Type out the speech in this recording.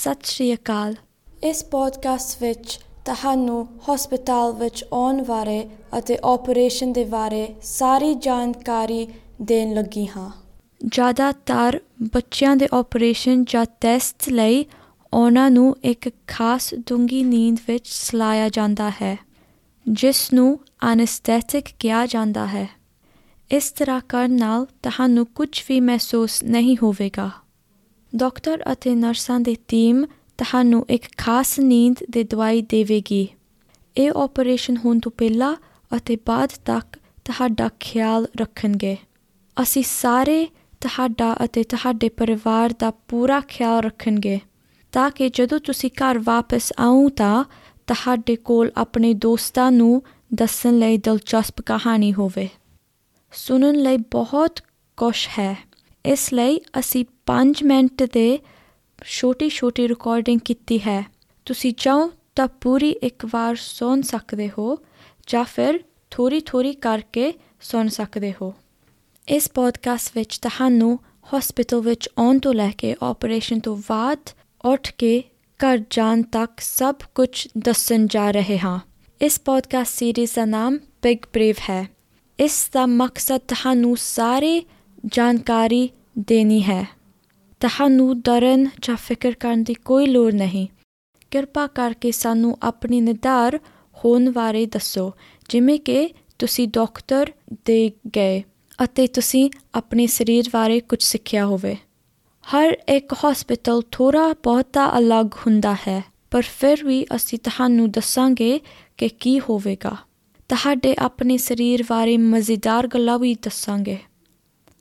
ਸਤਿ ਸ਼੍ਰੀ ਅਕਾਲ। ਇਸ ਪੋਡਕਾਸਟ ਵਿੱਚ ਤੁਹਾਨੂੰ ਹਸਪਤਾਲ ਵਿੱਚ ਆਉਣ ਬਾਰੇ ਅਤੇ ਆਪਰੇਸ਼ਨ ਦੇ ਬਾਰੇ ਸਾਰੀ ਜਾਣਕਾਰੀ ਦੇਣ ਲੱਗੀ ਹਾਂ। ਜ਼ਿਆਦਾਤਰ ਬੱਚਿਆਂ ਦੇ ਆਪਰੇਸ਼ਨ ਜਾਂ ਟੈਸਟ ਲਈ ਉਹਨਾਂ ਨੂੰ ਇੱਕ ਖਾਸ ਡੂੰਗੀ ਨੀਂਦ ਵਿੱਚ ਸਲਾਇਆ ਜਾਂਦਾ ਹੈ ਜਿਸ ਨੂੰ ਐਨਸਥੈਟਿਕ ਕਿਹਾ ਜਾਂਦਾ ਹੈ। ਇਸ ਤਰ੍ਹਾਂ ਕਰਨ ਨਾਲ ਤੁਹਾਨੂੰ ਕੁਝ ਵੀ ਮਹਿਸੂਸ ਨਹੀਂ ਹੋਵੇਗਾ। ਡਾਕਟਰ ਅਤੇ ਨਰਸਾਂ ਦੀ ਟੀਮ ਤੁਹਾਨੂੰ ਇੱਕ ਖਾਸ ਨੀਂਦ ਦੀ ਦਵਾਈ ਦੇਵੇਗੀ। ਇਹ ਆਪਰੇਸ਼ਨ ਹੋਣ ਤੋਂ ਪਹਿਲਾਂ ਅਤੇ ਬਾਅਦ ਤੱਕ ਤੁਹਾਡਾ ਖਿਆਲ ਰੱਖਣਗੇ। ਅਸੀਂ ਸਾਰੇ ਤੁਹਾਡਾ ਅਤੇ ਤੁਹਾਡੇ ਪਰਿਵਾਰ ਦਾ ਪੂਰਾ ਖਿਆਲ ਰੱਖਣਗੇ। ਤਾਂ ਕਿ ਜਦੋਂ ਤੁਸੀਂ ਘਰ ਵਾਪਸ ਆਉਂ ਤਾਂ ਤੁਹਾਡੇ ਕੋਲ ਆਪਣੇ ਦੋਸਤਾਂ ਨੂੰ ਦੱਸਣ ਲਈ ਦਿਲਚਸਪ ਕਹਾਣੀ ਹੋਵੇ। ਸੁਣਨ ਲਈ ਬਹੁਤ ਕੁਝ ਹੈ। ਇਸ ਲਈ ਅਸੀਂ 5 ਮਿੰਟ ਦੇ ਛੋਟੀ ਛੋਟੀ ਰਿਕਾਰਡਿੰਗ ਕੀਤੀ ਹੈ। ਤੁਸੀਂ ਚਾਹੋ ਤਾਂ ਪੂਰੀ ਇੱਕ ਵਾਰ ਸੁਣ ਸਕਦੇ ਹੋ ਜਾਂ ਫਿਰ ਥੋੜੀ ਥੋੜੀ ਕਰਕੇ ਸੁਣ ਸਕਦੇ ਹੋ। ਇਸ ਪੋਡਕਾਸਟ ਵਿੱਚ ਤੁਹਾਨੂੰ ਹਸਪੀਟਲ ਵਿੱਚ ਆਉਣ ਤੋਂ ਲੈ ਕੇ ਆਪਰੇਸ਼ਨ ਤੋਂ ਬਾਅਦ ਉੱਠ ਕੇ ਘਰ ਜਾਣ ਤੱਕ ਸਭ ਕੁਝ ਦੱਸਣ ਜਾ ਰਹੇ ਹਾਂ। ਇਸ ਪੋਡਕਾਸਟ ਸੀਰੀਜ਼ ਦਾ ਨਾਮ ਬਿਗ ਬ੍ਰੇਵ ਹੈ। ਇਸ ਦਾ ਮਕਸਦ ਤੁਹਾਨੂੰ ਸਾਰੇ ਜਾਣਕਾਰੀ ਦੇਣੀ ਹੈ। ਤੁਹਾਨੂੰ ਡਰਨ ਜਾਂ ਫਿਕਰ ਕਰਨ ਦੀ ਕੋਈ ਲੋੜ ਨਹੀਂ। ਕਿਰਪਾ ਕਰਕੇ ਸਾਨੂੰ ਆਪਣੀ ਨਿਦਾਰ ਹੋਣ ਬਾਰੇ ਦੱਸੋ, ਜਿਵੇਂ ਕਿ ਤੁਸੀਂ ਡਾਕਟਰ ਦੇ ਗਏ ਅਤੇ ਤੁਸੀਂ ਆਪਣੇ ਸਰੀਰ ਬਾਰੇ ਕੁਝ ਸਿੱਖਿਆ ਹੋਵੇ। ਹਰ ਇੱਕ ਹਸਪੀਟਲ ਥੋੜਾ ਬਹੁਤਾ ਅਲੱਗ ਹੁੰਦਾ ਹੈ, ਪਰ ਫਿਰ ਵੀ ਅਸੀਂ ਤੁਹਾਨੂੰ ਦੱਸਾਂਗੇ ਕਿ ਕੀ ਹੋਵੇਗਾ। ਤੁਹਾਡੇ ਆਪਣੇ ਸਰੀਰ ਬਾਰੇ ਮਜ਼ੇਦਾਰ ਗੱਲਾਂ ਵੀ ਦੱਸਾਂਗੇ।